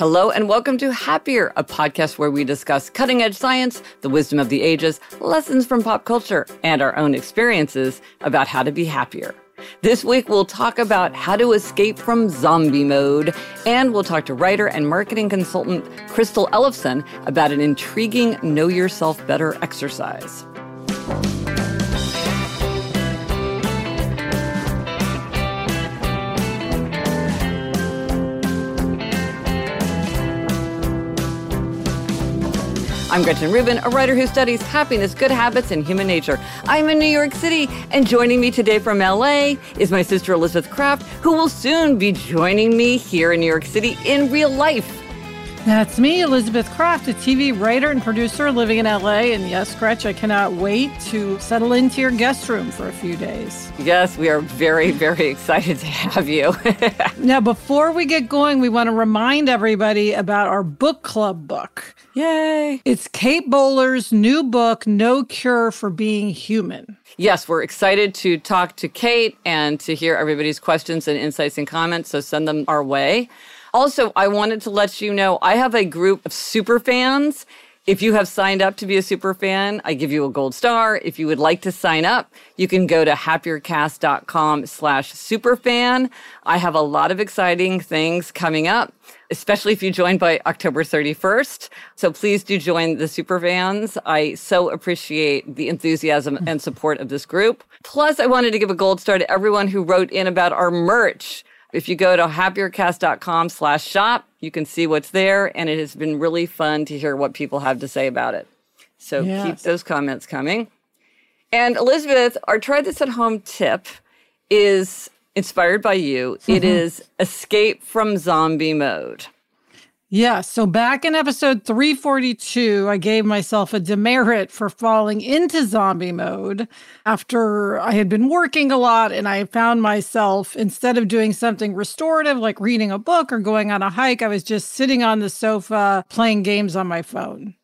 Hello, and welcome to Happier, a podcast where we discuss cutting edge science, the wisdom of the ages, lessons from pop culture, and our own experiences about how to be happier. This week, we'll talk about how to escape from zombie mode, and we'll talk to writer and marketing consultant Crystal Ellefson about an intriguing Know Yourself Better exercise. I'm Gretchen Rubin, a writer who studies happiness, good habits, and human nature. I'm in New York City, and joining me today from LA is my sister Elizabeth Craft, who will soon be joining me here in New York City in real life. That's me, Elizabeth Craft, a TV writer and producer living in LA. And yes, Gretch, I cannot wait to settle into your guest room for a few days. Yes, we are very, very excited to have you. now, before we get going, we want to remind everybody about our book club book. Yay! It's Kate Bowler's new book, No Cure for Being Human. Yes, we're excited to talk to Kate and to hear everybody's questions and insights and comments. So send them our way. Also, I wanted to let you know I have a group of super fans. If you have signed up to be a super fan, I give you a gold star. If you would like to sign up, you can go to happiercast.com slash superfan. I have a lot of exciting things coming up, especially if you join by October 31st. So please do join the superfans. I so appreciate the enthusiasm and support of this group. Plus, I wanted to give a gold star to everyone who wrote in about our merch. If you go to happiercast.com slash shop, you can see what's there. And it has been really fun to hear what people have to say about it. So yes. keep those comments coming. And Elizabeth, our try this at home tip is inspired by you. Mm-hmm. It is escape from zombie mode. Yeah. So back in episode 342, I gave myself a demerit for falling into zombie mode after I had been working a lot and I found myself, instead of doing something restorative like reading a book or going on a hike, I was just sitting on the sofa playing games on my phone.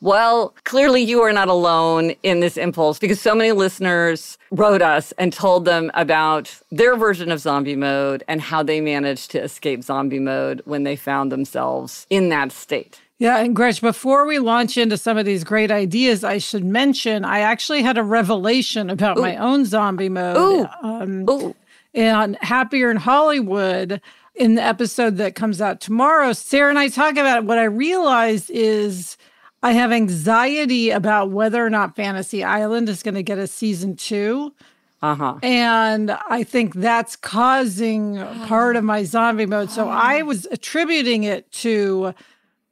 Well, clearly you are not alone in this impulse because so many listeners wrote us and told them about their version of zombie mode and how they managed to escape zombie mode when they found themselves in that state. Yeah, and Gretch, before we launch into some of these great ideas, I should mention I actually had a revelation about Ooh. my own zombie mode. Ooh. Um, Ooh. And Happier in Hollywood, in the episode that comes out tomorrow, Sarah and I talk about it. What I realized is I have anxiety about whether or not Fantasy Island is going to get a season two. Uh-huh. And I think that's causing part of my zombie mode. So I was attributing it to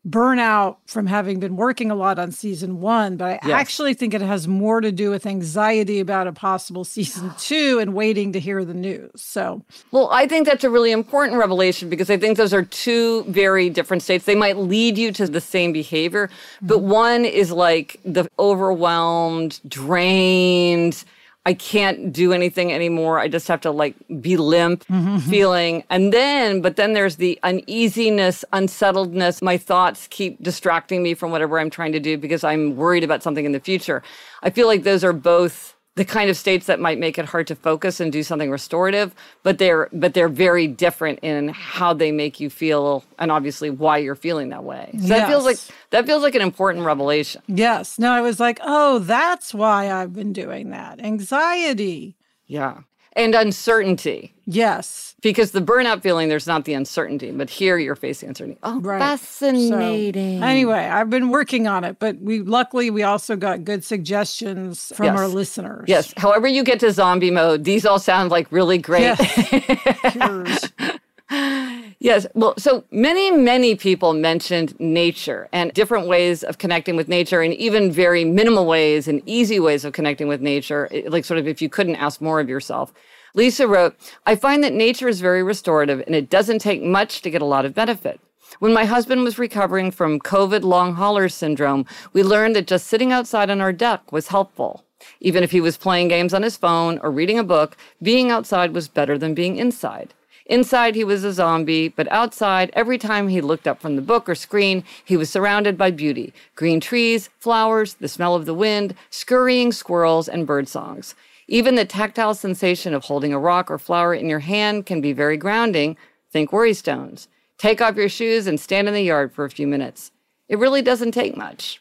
burnout from having been working a lot on season one, but I yes. actually think it has more to do with anxiety about a possible season two and waiting to hear the news. So, well, I think that's a really important revelation because I think those are two very different states. They might lead you to the same behavior, but mm-hmm. one is like the overwhelmed, drained, I can't do anything anymore. I just have to like be limp mm-hmm. feeling. And then, but then there's the uneasiness, unsettledness. My thoughts keep distracting me from whatever I'm trying to do because I'm worried about something in the future. I feel like those are both the kind of states that might make it hard to focus and do something restorative but they're but they're very different in how they make you feel and obviously why you're feeling that way so that feels like that feels like an important revelation Yes. No, I was like, oh, that's why I've been doing that. Anxiety. yeah and uncertainty Yes. because the burnout feeling there's not the uncertainty but here you're facing uncertainty oh Right. fascinating So, anyway, I've been working on it, but we luckily we also got good suggestions from Yes. our listeners. yes however you get to zombie mode these all sound like really great Yes. Cures. Yes. Well, so many, many people mentioned nature and different ways of connecting with nature, and even very minimal ways and easy ways of connecting with nature. Eh, like, sort of, if you couldn't ask more of yourself. Lisa wrote, I find that nature is very restorative and it doesn't take much to get a lot of benefit. When my husband was recovering from COVID long hauler syndrome, we learned that just sitting outside on our deck was helpful. Even if he was playing games on his phone or reading a book, being outside was better than being inside. Inside, he was a zombie, but outside, every time he looked up from the book or screen, he was surrounded by beauty green trees, flowers, the smell of the wind, scurrying squirrels, and bird songs. Even the tactile sensation of holding a rock or flower in your hand can be very grounding. Think worry stones. Take off your shoes and stand in the yard for a few minutes. It really doesn't take much.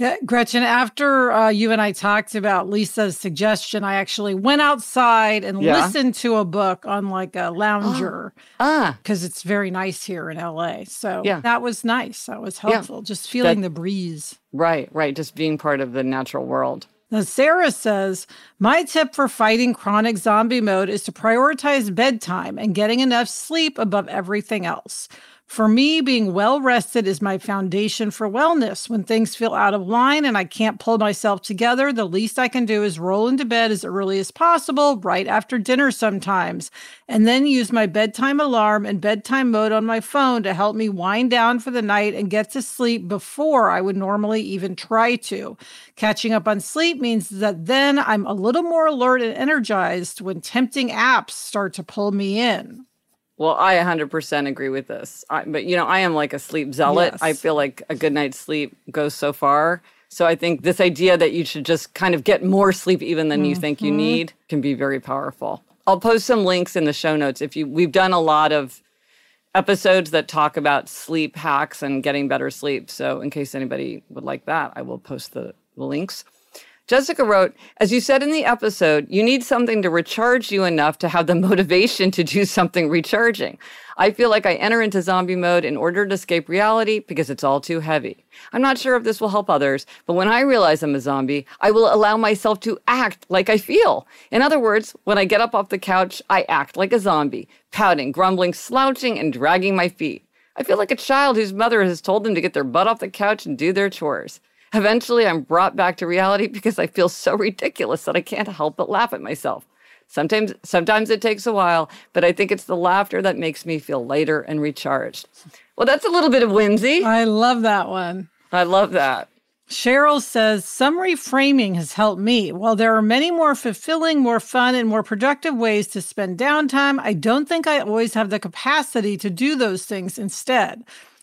Yeah, Gretchen, after uh, you and I talked about Lisa's suggestion, I actually went outside and Yeah. listened to a book on like a lounger Ah, because it's very nice here in LA. So Yeah. that was nice. That was helpful. Just feeling the breeze. right, right. Just being part of the natural world. Now, Sarah says, My tip for fighting chronic zombie mode is to prioritize bedtime and getting enough sleep above everything else. For me, being well rested is my foundation for wellness. When things feel out of line and I can't pull myself together, the least I can do is roll into bed as early as possible, right after dinner sometimes, and then use my bedtime alarm and bedtime mode on my phone to help me wind down for the night and get to sleep before I would normally even try to. Catching up on sleep means that then I'm a little more alert and energized when tempting apps start to pull me in. Well, I 100% agree with this. I, but, you know, I am like a sleep zealot. Yes. I feel like a good night's sleep goes so far. So I think this idea that you should just kind of get more sleep even than you think you mm-hmm. need can be very powerful. I'll post some links in the show notes if you we've done a lot of episodes that talk about sleep hacks and getting better sleep. So in case anybody would like that, I will post the, the links. Jessica wrote, as you said in the episode, you need something to recharge you enough to have the motivation to do something recharging. I feel like I enter into zombie mode in order to escape reality because it's all too heavy. I'm not sure if this will help others, but when I realize I'm a zombie, I will allow myself to act like I feel. In other words, when I get up off the couch, I act like a zombie, pouting, grumbling, slouching, and dragging my feet. I feel like a child whose mother has told them to get their butt off the couch and do their chores. Eventually, I'm brought back to reality because I feel so ridiculous that I can't help but laugh at myself. Sometimes, sometimes it takes a while, but I think it's the laughter that makes me feel lighter and recharged. Well, that's a little bit of whimsy. I love that one. I love that. Cheryl says some reframing has helped me. While there are many more fulfilling, more fun, and more productive ways to spend downtime, I don't think I always have the capacity to do those things instead.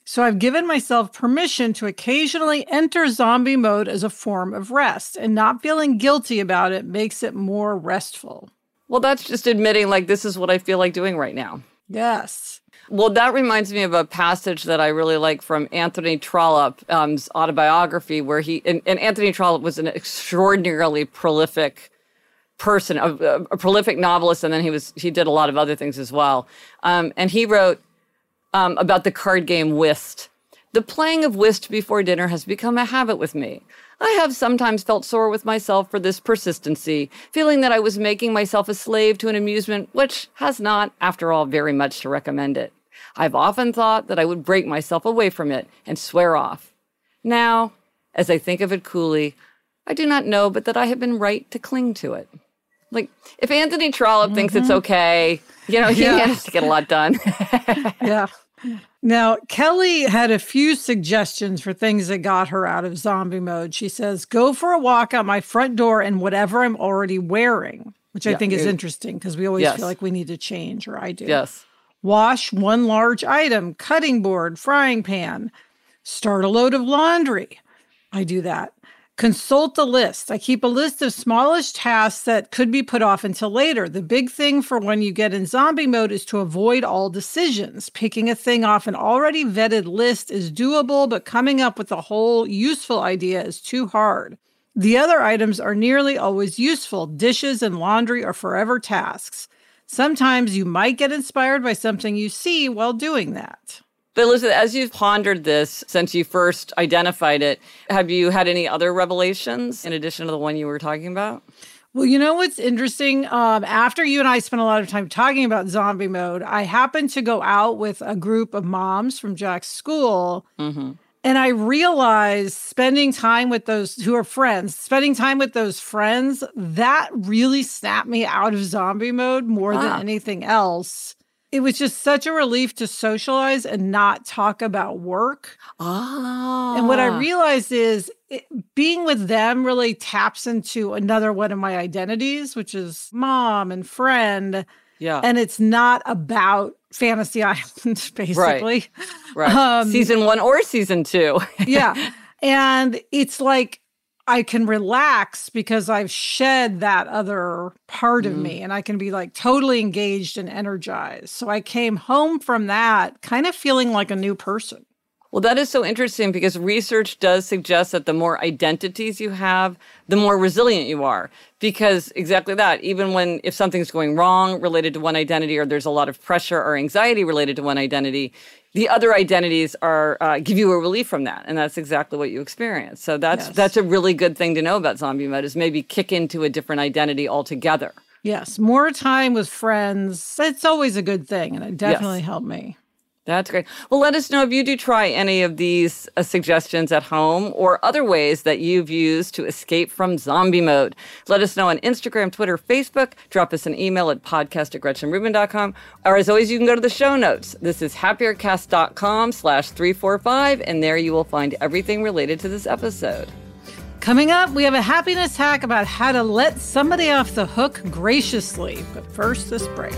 So I've given myself permission to occasionally enter zombie mode as a form of rest, and not feeling guilty about it makes it more restful. Well, that's just admitting, like, this is what I feel like doing right now. Yes. Well, that reminds me of a passage that I really like from Anthony Trollope's um, autobiography, where he and, and Anthony Trollope was an extraordinarily prolific person, a, a, a prolific novelist, and then he was he did a lot of other things as well. Um, and he wrote um, about the card game whist. The playing of whist before dinner has become a habit with me. I have sometimes felt sore with myself for this persistency, feeling that I was making myself a slave to an amusement which has not, after all, very much to recommend it. I've often thought that I would break myself away from it and swear off. Now, as I think of it coolly, I do not know but that I have been right to cling to it. Like, if Anthony Trollope thinks it's okay, you know, he Yeah. managed to get a lot done. Yeah. Now, Kelly had a few suggestions for things that got her out of zombie mode. She says, Go for a walk out my front door in whatever I'm already wearing, which I think is it- interesting because we always Yes. feel like we need to change, or I do. Yes. Wash one large item, cutting board, frying pan. Start a load of laundry. I do that. Consult the list. I keep a list of smallish tasks that could be put off until later. The big thing for when you get in zombie mode is to avoid all decisions. Picking a thing off an already vetted list is doable, but coming up with a whole useful idea is too hard. The other items are nearly always useful. Dishes and laundry are forever tasks. Sometimes you might get inspired by something you see while doing that. But Elizabeth, as you've pondered this since you first identified it, have you had any other revelations in addition to the one you were talking about? Well, you know what's interesting? Um, after you and I spent a lot of time talking about zombie mode, I happened to go out with a group of moms from Jack's school. And I realized spending time with those who are friends, spending time with those friends, that really snapped me out of zombie mode more Ah. than anything else. It was just such a relief to socialize and not talk about work. Ah. And what I realized is it, being with them really taps into another one of my identities, which is mom and friend. Yeah. And it's not about Fantasy Island, basically. right. um, season one or season two. yeah. And it's like I can relax because I've shed that other part of mm-hmm. me and I can be like totally engaged and energized. So I came home from that kind of feeling like a new person. Well, that is so interesting because research does suggest that the more identities you have, the more resilient you are. Because exactly that, even when if something's going wrong related to one identity or there's a lot of pressure or anxiety related to one identity, the other identities are uh, give you a relief from that, and that's exactly what you experience. So that's Yes. that's a really good thing to know about zombie mode is maybe kick into a different identity altogether. Yes, more time with friends. It's always a good thing and it definitely helped me. That's great. Well, let us know if you do try any of these uh, suggestions at home or other ways that you've used to escape from zombie mode. Let us know on Instagram, Twitter, Facebook. Drop us an email at podcast at gretchenrubin.com. Or as always, you can go to the show notes. This is happiercast.com slash 345, and there you will find everything related to this episode. Coming up, we have a happiness hack about how to let somebody off the hook graciously. But first, this break.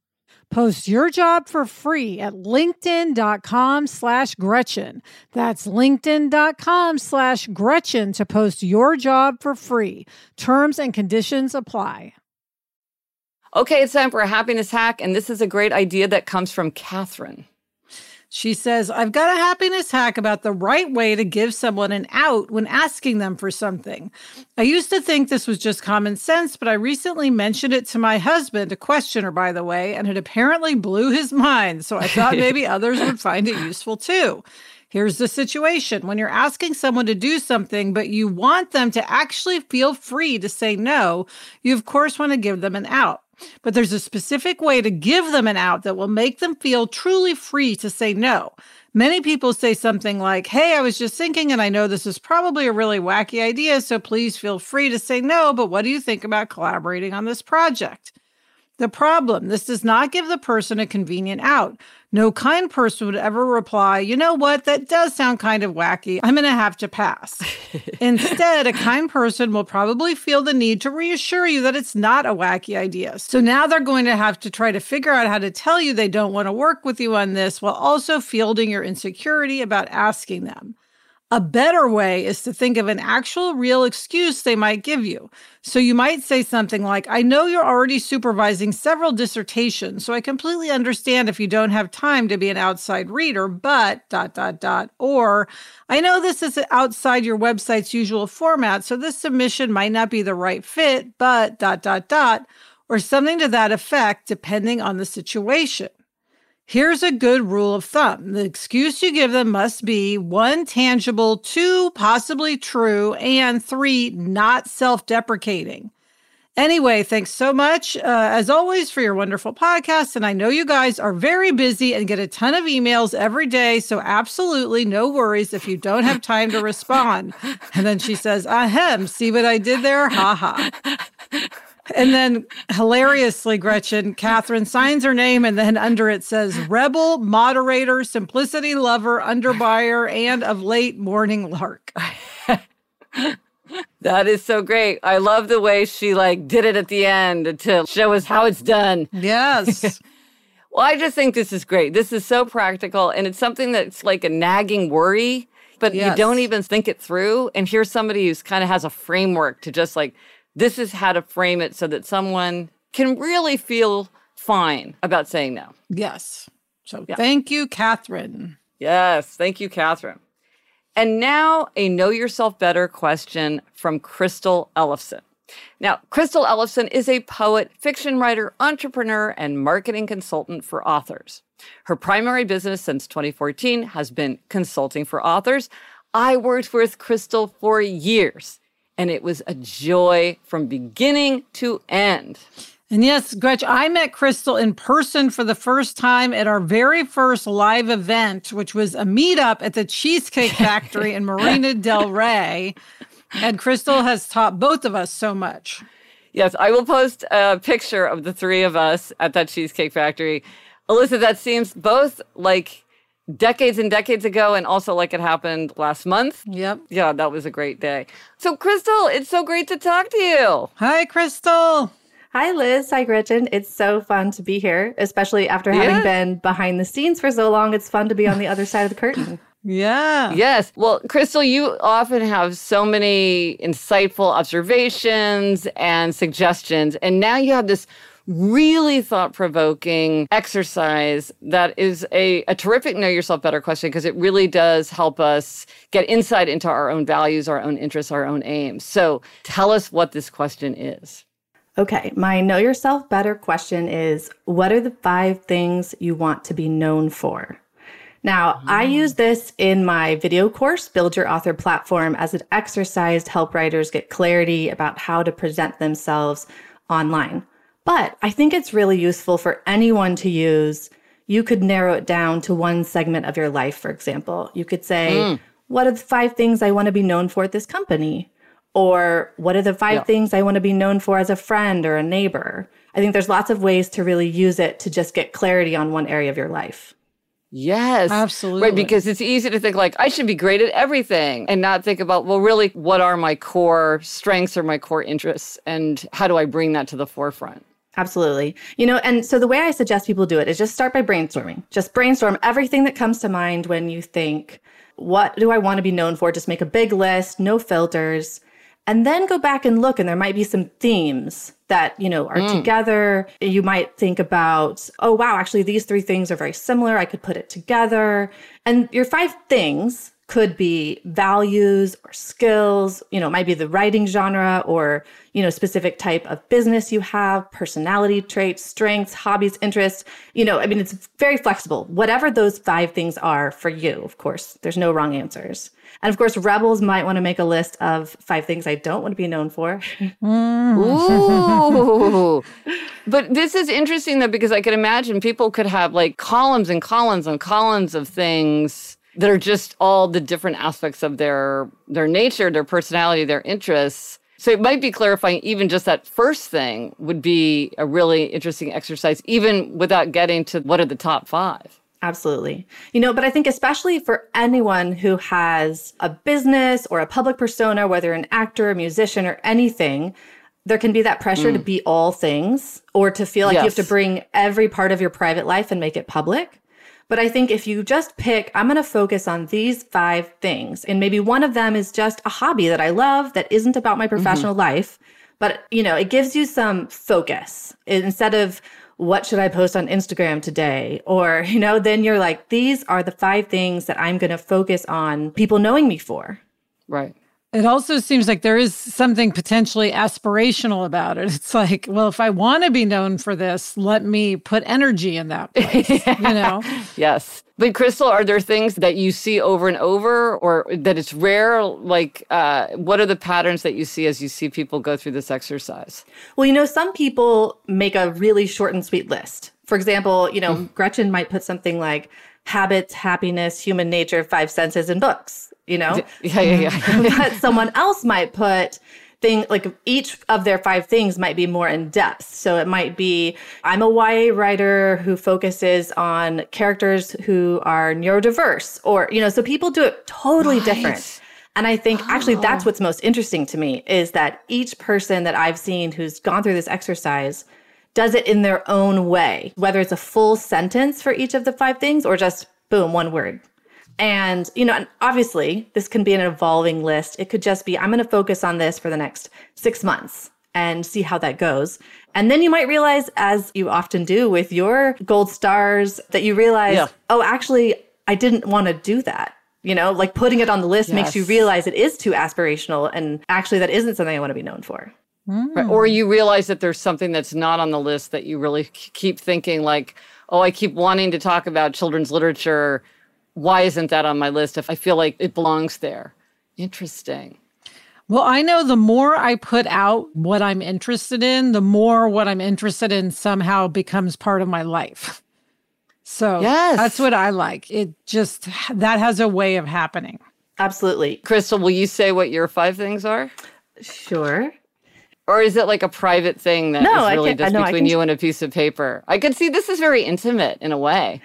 Post your job for free at linkedin.com slash Gretchen. That's linkedin.com slash Gretchen to post your job for free. Terms and conditions apply. Okay, it's time for a happiness hack, and this is a great idea that comes from Catherine. She says, I've got a happiness hack about the right way to give someone an out when asking them for something. I used to think this was just common sense, but I recently mentioned it to my husband, a questioner, by the way, and it apparently blew his mind. So I thought maybe others would find it useful too. Here's the situation when you're asking someone to do something, but you want them to actually feel free to say no, you of course want to give them an out. But there's a specific way to give them an out that will make them feel truly free to say no. Many people say something like, Hey, I was just thinking, and I know this is probably a really wacky idea, so please feel free to say no, but what do you think about collaborating on this project? The problem this does not give the person a convenient out. No kind person would ever reply, you know what, that does sound kind of wacky. I'm going to have to pass. Instead, a kind person will probably feel the need to reassure you that it's not a wacky idea. So now they're going to have to try to figure out how to tell you they don't want to work with you on this while also fielding your insecurity about asking them. A better way is to think of an actual real excuse they might give you. So you might say something like, I know you're already supervising several dissertations, so I completely understand if you don't have time to be an outside reader, but dot, dot, dot. Or I know this is outside your website's usual format, so this submission might not be the right fit, but dot, dot, dot. Or something to that effect, depending on the situation. Here's a good rule of thumb the excuse you give them must be one, tangible, two, possibly true, and three, not self deprecating. Anyway, thanks so much, uh, as always, for your wonderful podcast. And I know you guys are very busy and get a ton of emails every day. So, absolutely no worries if you don't have time to respond. And then she says, Ahem, see what I did there? Ha ha. And then hilariously, Gretchen, Catherine signs her name, and then under it says Rebel, Moderator, Simplicity Lover, Underbuyer, and of late Morning Lark. that is so great. I love the way she like did it at the end to show us how it's done. Yes. well, I just think this is great. This is so practical, and it's something that's like a nagging worry, but yes. you don't even think it through. And here's somebody who's kind of has a framework to just like this is how to frame it so that someone can really feel fine about saying no. Yes. So yeah. thank you, Catherine. Yes. Thank you, Catherine. And now a know yourself better question from Crystal Ellefson. Now, Crystal Ellefson is a poet, fiction writer, entrepreneur, and marketing consultant for authors. Her primary business since 2014 has been consulting for authors. I worked with Crystal for years and it was a joy from beginning to end. And yes, Gretch, I met Crystal in person for the first time at our very first live event, which was a meetup at the Cheesecake Factory in Marina Del Rey. And Crystal has taught both of us so much. Yes, I will post a picture of the three of us at that Cheesecake Factory. Alyssa, that seems both like decades and decades ago and also like it happened last month. Yep. Yeah, that was a great day. So Crystal, it's so great to talk to you. Hi, Crystal. Hi, Liz. Hi, Gretchen. It's so fun to be here, especially after having yeah. been behind the scenes for so long. It's fun to be on the other side of the curtain. Yeah. Yes. Well, Crystal, you often have so many insightful observations and suggestions. And now you have this really thought provoking exercise that is a, a terrific know yourself better question because it really does help us get insight into our own values, our own interests, our own aims. So tell us what this question is. Okay, my know yourself better question is what are the five things you want to be known for? Now, mm. I use this in my video course, Build Your Author Platform, as an exercise to help writers get clarity about how to present themselves online. But I think it's really useful for anyone to use. You could narrow it down to one segment of your life, for example. You could say, mm. What are the five things I want to be known for at this company? Or what are the five yeah. things I want to be known for as a friend or a neighbor? I think there's lots of ways to really use it to just get clarity on one area of your life. Yes. Absolutely. Right. Because it's easy to think like, I should be great at everything and not think about, well, really, what are my core strengths or my core interests? And how do I bring that to the forefront? Absolutely. You know, and so the way I suggest people do it is just start by brainstorming. Just brainstorm everything that comes to mind when you think, what do I want to be known for? Just make a big list, no filters, and then go back and look. And there might be some themes that, you know, are mm. together. You might think about, oh, wow, actually, these three things are very similar. I could put it together. And your five things could be values or skills you know it might be the writing genre or you know specific type of business you have personality traits strengths hobbies interests. You know i mean it's very flexible. Whatever those five things are for you of course there's no wrong answers. And of course rebels might want to make a list of five things i don't want to be known for. Mm. Ooh. But this is interesting though because i could imagine people could have like columns and columns and columns of things that are just all the different aspects of their their nature, their personality, their interests. So it might be clarifying even just that first thing would be a really interesting exercise, even without getting to what are the top five. Absolutely. You know, but I think especially for anyone who has a business or a public persona, whether an actor, a musician, or anything, there can be that pressure mm. to be all things or to feel like yes. you have to bring every part of your private life and make it public. But I think if you just pick, I'm going to focus on these five things, and maybe one of them is just a hobby that I love that isn't about my mm-hmm. professional mm-hmm. life, but you know, it gives you some focus instead of what should I post on Instagram today? Or, you know, then you're like, these are the five things that I'm going to focus on people knowing me for. Right. It also seems like there is something potentially aspirational about it. It's like, well, if I want to be known for this, let me put energy in that place, you know? Yes. But Crystal, are there things that you see over and over or that it's rare? Like, uh, what are the patterns that you see as you see people go through this exercise? Well, you know, some people make a really short and sweet list. For example, you know, mm. Gretchen might put something like habits, happiness, human nature, five senses, and books you know? Yeah, yeah, yeah. but someone else might put thing like each of their five things might be more in depth. So it might be I'm a YA writer who focuses on characters who are neurodiverse or you know, so people do it totally right. different. And I think oh. actually that's oh. what's most interesting to me is that each person that I've seen who's gone through this exercise does it in their own way, whether it's a full sentence for each of the five things or just boom, one word. And, you know, and obviously this can be an evolving list. It could just be, I'm going to focus on this for the next six months and see how that goes. And then you might realize, as you often do with your gold stars, that you realize, yeah. oh, actually, I didn't want to do that. You know, like putting it on the list yes. makes you realize it is too aspirational and actually that isn't something I want to be known for. Mm. Or you realize that there's something that's not on the list that you really keep thinking, like, oh, I keep wanting to talk about children's literature why isn't that on my list if I feel like it belongs there? Interesting. Well, I know the more I put out what I'm interested in, the more what I'm interested in somehow becomes part of my life. So yes. that's what I like. It just, that has a way of happening. Absolutely. Crystal, will you say what your five things are? Sure. Or is it like a private thing that no, is really just no, between you and a piece of paper? I can see this is very intimate in a way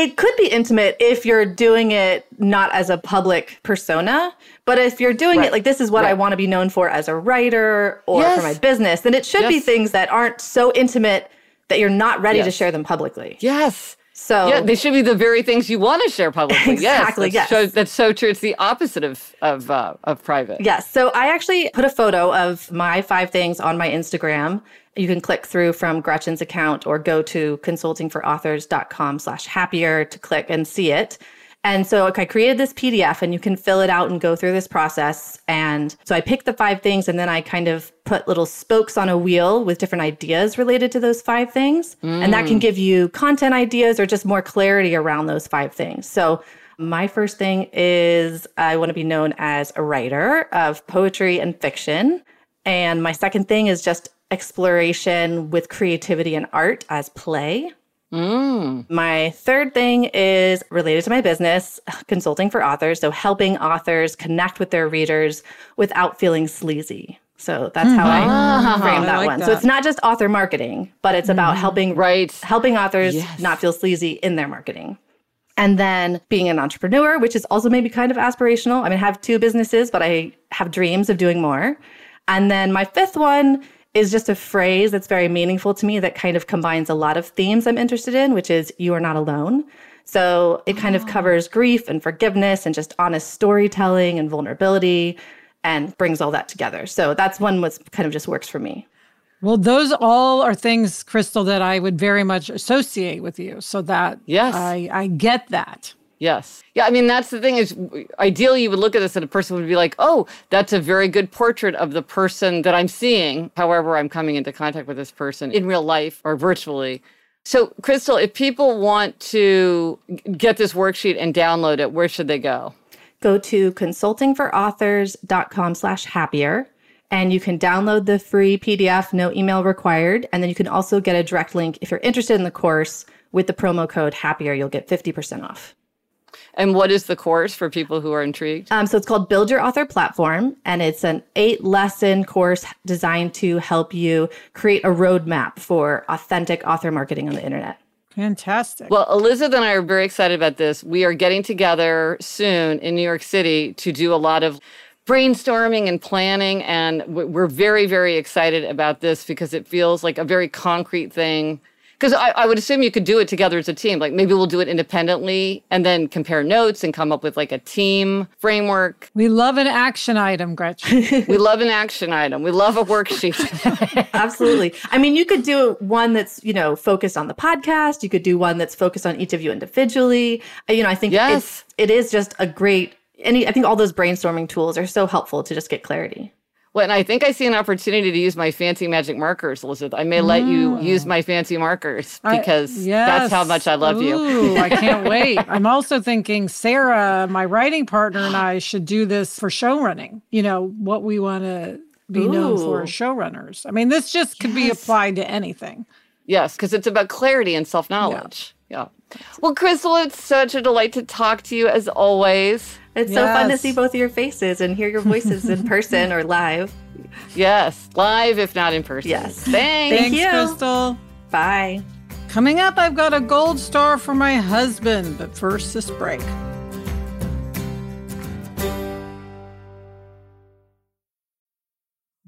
it could be intimate if you're doing it not as a public persona, but if you're doing right. it like this is what right. I want to be known for as a writer or yes. for my business, then it should yes. be things that aren't so intimate that you're not ready yes. to share them publicly. Yes. So yeah, they should be the very things you want to share publicly. Exactly. Yes, that's, yes. So, that's so true. It's the opposite of of uh, of private. Yes. So I actually put a photo of my five things on my Instagram. You can click through from Gretchen's account or go to consultingforauthors.com slash happier to click and see it. And so okay, I created this PDF and you can fill it out and go through this process. And so I picked the five things and then I kind of put little spokes on a wheel with different ideas related to those five things. Mm. And that can mm. give you content ideas or just more clarity around those five things. So my first thing is I want to be known as a writer of poetry and fiction. And my second thing is just exploration with creativity and art as play. Mm. My third thing is related to my business, consulting for authors. So, helping authors connect with their readers without feeling sleazy. So that's how I mm-hmm. frame that I like one. That. So it's not just author marketing, but it's about mm-hmm. helping right. helping authors yes. not feel sleazy in their marketing. And then being an entrepreneur, which is also maybe kind of aspirational. I mean, I have two businesses, but I have dreams of doing more. And then my fifth one is just a phrase that's very meaningful to me that kind of combines a lot of themes I'm interested in, which is you are not alone. So it kind of ah. covers grief and forgiveness and just honest storytelling and vulnerability and brings all that together. So that's one what kind of just works for me. Well, those all are things, Crystal, that I would very much associate with you. So that yes, I, I get that. Yes. Yeah. I mean, that's the thing is, ideally, you would look at this and a person would be like, oh, that's a very good portrait of the person that I'm seeing, however, I'm coming into contact with this person in real life or virtually. So, Crystal, if people want to get this worksheet and download it, where should they go? Go to consultingforauthors.com slash happier and you can download the free PDF, no email required. And then you can also get a direct link if you're interested in the course with the promo code happier, you'll get 50% off. And what is the course for people who are intrigued? Um, so it's called Build Your Author Platform, and it's an eight lesson course designed to help you create a roadmap for authentic author marketing on the internet. Fantastic. Well, Elizabeth and I are very excited about this. We are getting together soon in New York City to do a lot of brainstorming and planning. And we're very, very excited about this because it feels like a very concrete thing because I, I, would assume you could do it together as a team. Like maybe we'll do it independently and then compare notes and come up with like a team framework. We love an action item, Gretchen. we love an action item. We love a worksheet. Absolutely. I mean, you could do one that's, you know, focused on the podcast. You could do one that's focused on each of you individually. Uh, you know, I think yes. it is just a great, any, I think all those brainstorming tools are so helpful to just get clarity. Well, and I think I see an opportunity to use my fancy magic markers, Elizabeth. I may let you mm. use my fancy markers because I, yes. that's how much I love Ooh, you. I can't wait. I'm also thinking Sarah, my writing partner, and I should do this for show running. You know, what we want to be Ooh. known for as showrunners. I mean, this just could yes. be applied to anything. Yes, because it's about clarity and self knowledge. Yeah. yeah. Well, Crystal, it's such a delight to talk to you as always. It's yes. so fun to see both of your faces and hear your voices in person or live. Yes, live if not in person. Yes. Thanks. Thanks, Thank you. Crystal. Bye. Coming up, I've got a gold star for my husband, but first this break.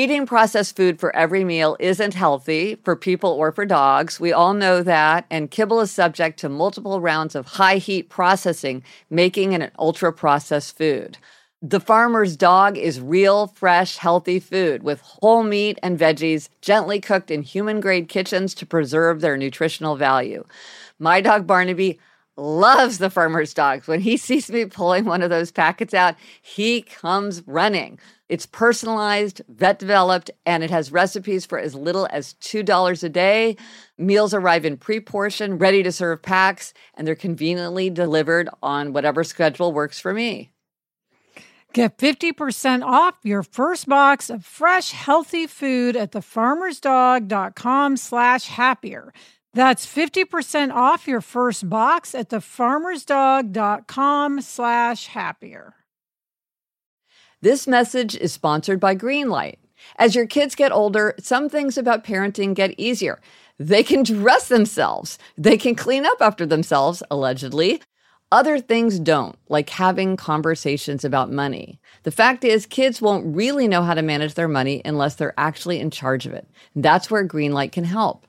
Eating processed food for every meal isn't healthy for people or for dogs. We all know that. And kibble is subject to multiple rounds of high heat processing, making it an ultra processed food. The farmer's dog is real, fresh, healthy food with whole meat and veggies gently cooked in human grade kitchens to preserve their nutritional value. My dog Barnaby loves the farmer's dogs. When he sees me pulling one of those packets out, he comes running. It's personalized, vet developed, and it has recipes for as little as $2 a day. Meals arrive in pre portion, ready to serve packs, and they're conveniently delivered on whatever schedule works for me. Get 50% off your first box of fresh, healthy food at thefarmersdog.com slash happier. That's 50% off your first box at thefarmersdog.com slash happier. This message is sponsored by Greenlight. As your kids get older, some things about parenting get easier. They can dress themselves. They can clean up after themselves, allegedly. Other things don't, like having conversations about money. The fact is, kids won't really know how to manage their money unless they're actually in charge of it. That's where Greenlight can help.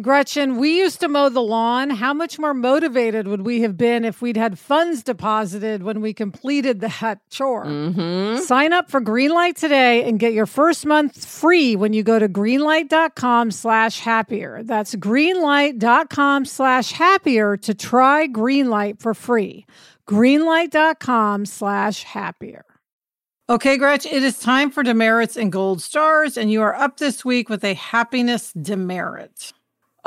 Gretchen, we used to mow the lawn. How much more motivated would we have been if we'd had funds deposited when we completed that chore? Mm-hmm. Sign up for Greenlight today and get your first month free when you go to greenlight.com slash happier. That's greenlight.com slash happier to try Greenlight for free. Greenlight.com slash happier. Okay, Gretch, it is time for demerits and gold stars, and you are up this week with a happiness demerit.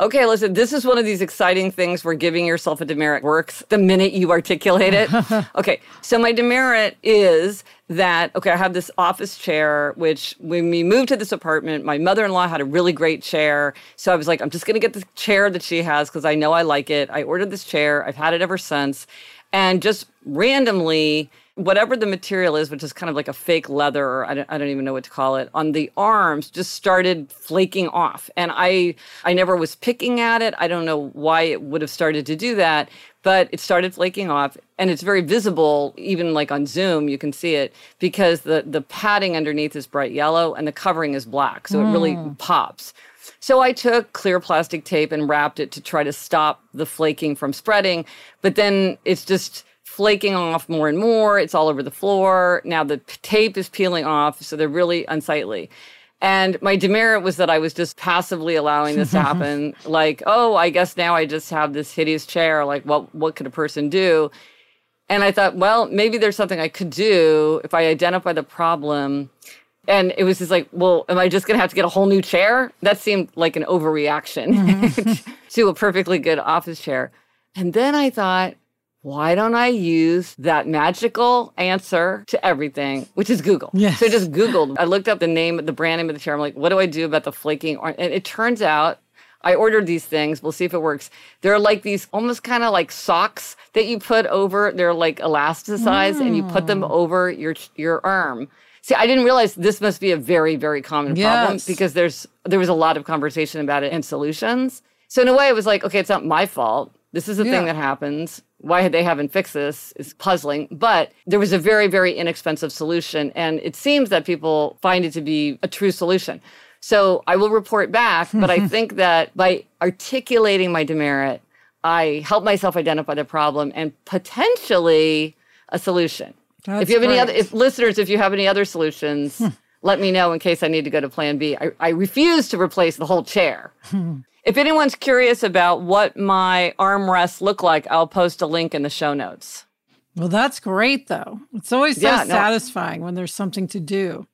Okay, listen, this is one of these exciting things where giving yourself a demerit works the minute you articulate it. okay, so my demerit is that, okay, I have this office chair, which when we moved to this apartment, my mother in law had a really great chair. So I was like, I'm just gonna get the chair that she has because I know I like it. I ordered this chair, I've had it ever since. And just randomly, whatever the material is, which is kind of like a fake leather, or I don't, I don't even know what to call it, on the arms just started flaking off. And I, I never was picking at it. I don't know why it would have started to do that, but it started flaking off. And it's very visible, even like on Zoom, you can see it because the, the padding underneath is bright yellow and the covering is black. So it really hmm. pops. So I took clear plastic tape and wrapped it to try to stop the flaking from spreading. But then it's just, flaking off more and more. It's all over the floor. Now the tape is peeling off, so they're really unsightly. And my demerit was that I was just passively allowing this to happen. like, oh, I guess now I just have this hideous chair. Like, what what could a person do? And I thought, well, maybe there's something I could do if I identify the problem. And it was just like, well, am I just going to have to get a whole new chair? That seemed like an overreaction mm-hmm. to a perfectly good office chair. And then I thought, why don't I use that magical answer to everything, which is Google? Yes. So I just Googled. I looked up the name, the brand name of the chair. I'm like, what do I do about the flaking? Or- and it turns out I ordered these things. We'll see if it works. They're like these almost kind of like socks that you put over. They're like elasticized, and you put them mm. over your your arm. See, I didn't realize this must be a very very common problem because there's there was a lot of conversation about it and solutions. So in a way, it was like, okay, it's not my fault. This is a Yeah. thing that happens. Why they haven't fixed this is puzzling. But there was a very, very inexpensive solution. And it seems that people find it to be a true solution. So I will report back. But I think that by articulating my demerit, I help myself identify the problem and potentially a solution. That's if you have any other, if listeners, if you have any other solutions, hmm. Let me know in case I need to go to plan B. I, I refuse to replace the whole chair. if anyone's curious about what my armrests look like, I'll post a link in the show notes. Well, that's great, though. It's always so Yeah, no. satisfying when there's something to do.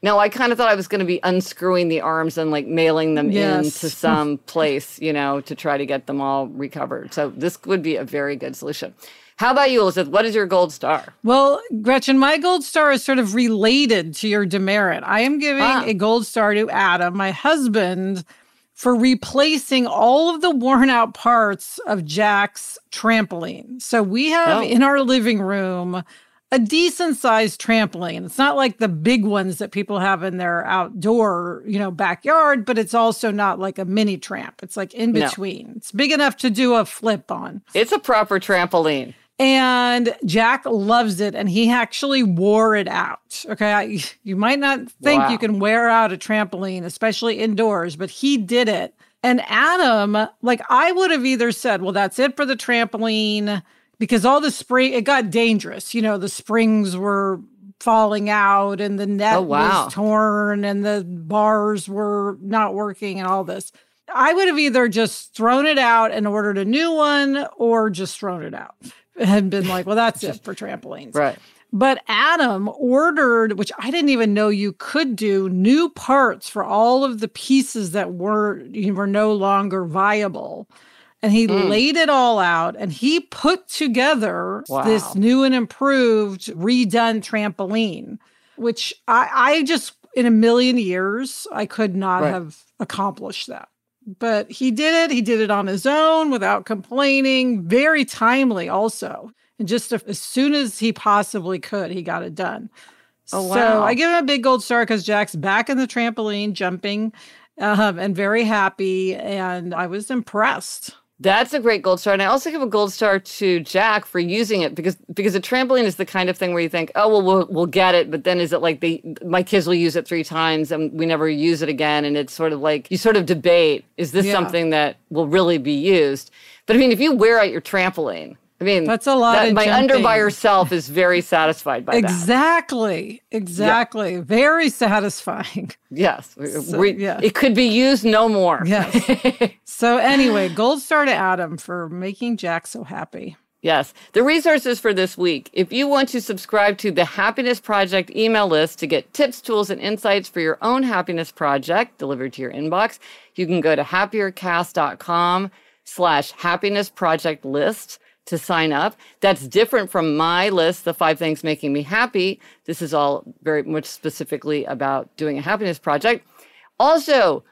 No, I kind of thought I was going to be unscrewing the arms and like mailing them Yes. into some place, you know, to try to get them all recovered. So this would be a very good solution. How about you, Elizabeth? What is your gold star? Well, Gretchen, my gold star is sort of related to your demerit. I am giving Ah. a gold star to Adam, my husband, for replacing all of the worn out parts of Jack's trampoline. So we have Oh. in our living room a decent sized trampoline. It's not like the big ones that people have in their outdoor, you know, backyard, but it's also not like a mini tramp. It's like in No. between. It's big enough to do a flip on. It's a proper trampoline. And Jack loves it and he actually wore it out. Okay. I, you might not think Wow. you can wear out a trampoline, especially indoors, but he did it. And Adam, like I would have either said, well, that's it for the trampoline because all the spring, it got dangerous. You know, the springs were falling out and the net Oh, wow. was torn and the bars were not working and all this. I would have either just thrown it out and ordered a new one or just thrown it out and been like, well, that's it for trampolines. Right. But Adam ordered, which I didn't even know you could do, new parts for all of the pieces that were were no longer viable. And he mm. laid it all out and he put together Wow. this new and improved, redone trampoline, which I, I just, in a million years, I could not Right. have accomplished that. But he did it. He did it on his own without complaining, very timely also. And just as soon as he possibly could, he got it done. Oh, So wow. I give him a big gold star because Jack's back in the trampoline, jumping, um, and very happy. And I was impressed. That's a great gold star. And I also give a gold star to Jack for using it because because a trampoline is the kind of thing where you think, oh well we'll we'll get it, but then is it like they my kids will use it three times and we never use it again? And it's sort of like you sort of debate, is this Yeah. something that will really be used? But I mean, if you wear out your trampoline, I mean That's a lot that- my jumping. herself is very satisfied by that. Exactly. Exactly. Very satisfying. Yes. So, We- yeah. It could be used no more. Yes. so anyway, gold star to Adam for making Jack so happy. Yes. The resources for this week. If you want to subscribe to the Happiness Project email list to get tips, tools, and insights for your own happiness project delivered to your inbox, you can go to happiercast.com slash happiness project list to sign up. That's different from my list, the five things making me happy. This is all very much specifically about doing a happiness project. Also,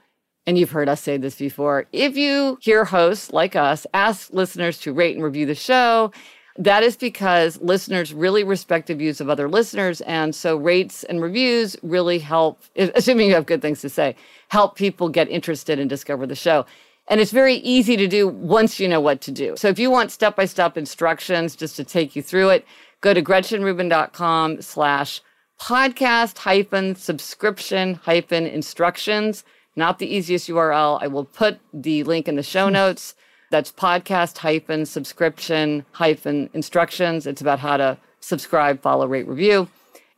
and you've heard us say this before, if you hear hosts like us ask listeners to rate and review the show, that is because listeners really respect the views of other listeners. And so rates and reviews really help, assuming you have good things to say, help people get interested and discover the show. And it's very easy to do once you know what to do. So if you want step-by-step instructions just to take you through it, go to gretchenrubin.com slash podcast hyphen subscription hyphen instructions. Not the easiest URL. I will put the link in the show hmm. notes. That's podcast hyphen subscription hyphen instructions. It's about how to subscribe, follow, rate, review.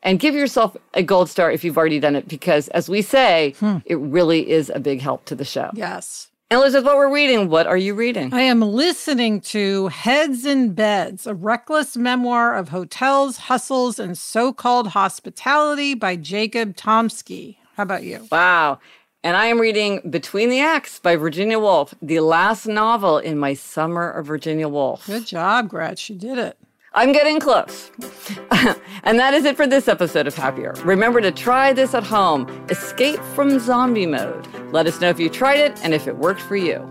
And give yourself a gold star if you've already done it, because as we say, hmm. it really is a big help to the show. Yes. And Elizabeth, what we're reading, what are you reading? I am listening to Heads in Beds, a reckless memoir of hotels, hustles, and so called hospitality by Jacob Tomsky. How about you? Wow. And I am reading Between the Acts by Virginia Woolf, the last novel in my summer of Virginia Woolf. Good job, Gretch. You did it. I'm getting close. and that is it for this episode of Happier. Remember to try this at home. Escape from zombie mode. Let us know if you tried it and if it worked for you.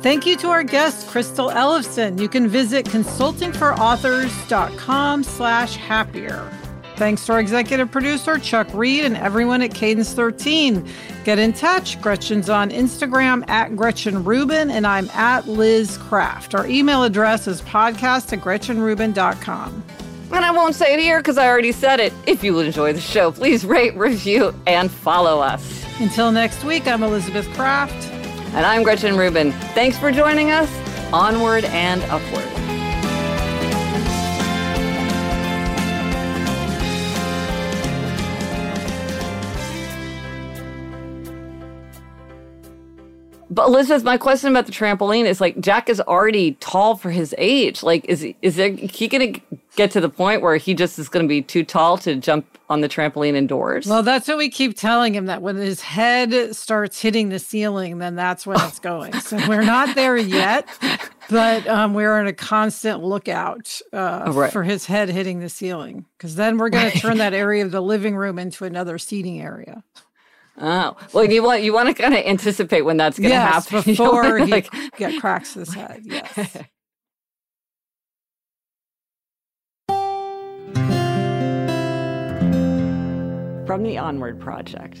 Thank you to our guest, Crystal Ellison. You can visit consultingforauthors.com slash happier. Thanks to our executive producer, Chuck Reed, and everyone at Cadence 13. Get in touch. Gretchen's on Instagram at Gretchen Rubin, and I'm at Liz Craft. Our email address is podcast at GretchenRubin.com. And I won't say it here because I already said it. If you enjoy the show, please rate, review, and follow us. Until next week, I'm Elizabeth Craft. And I'm Gretchen Rubin. Thanks for joining us. Onward and upward. But Elizabeth, my question about the trampoline is like Jack is already tall for his age. Like, is he, is there, he going to get to the point where he just is going to be too tall to jump on the trampoline indoors? Well, that's what we keep telling him that when his head starts hitting the ceiling, then that's when it's going. So we're not there yet, but um, we're on a constant lookout uh, Oh, right. for his head hitting the ceiling because then we're going to turn that area of the living room into another seating area. Oh, well, you want you want to kind of anticipate when that's going to yes, happen before wanna, he get cracks his head. Yes. from the Onward Project.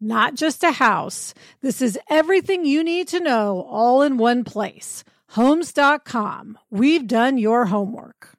not just a house, this is everything you need to know all in one place. Homes.com. We've done your homework.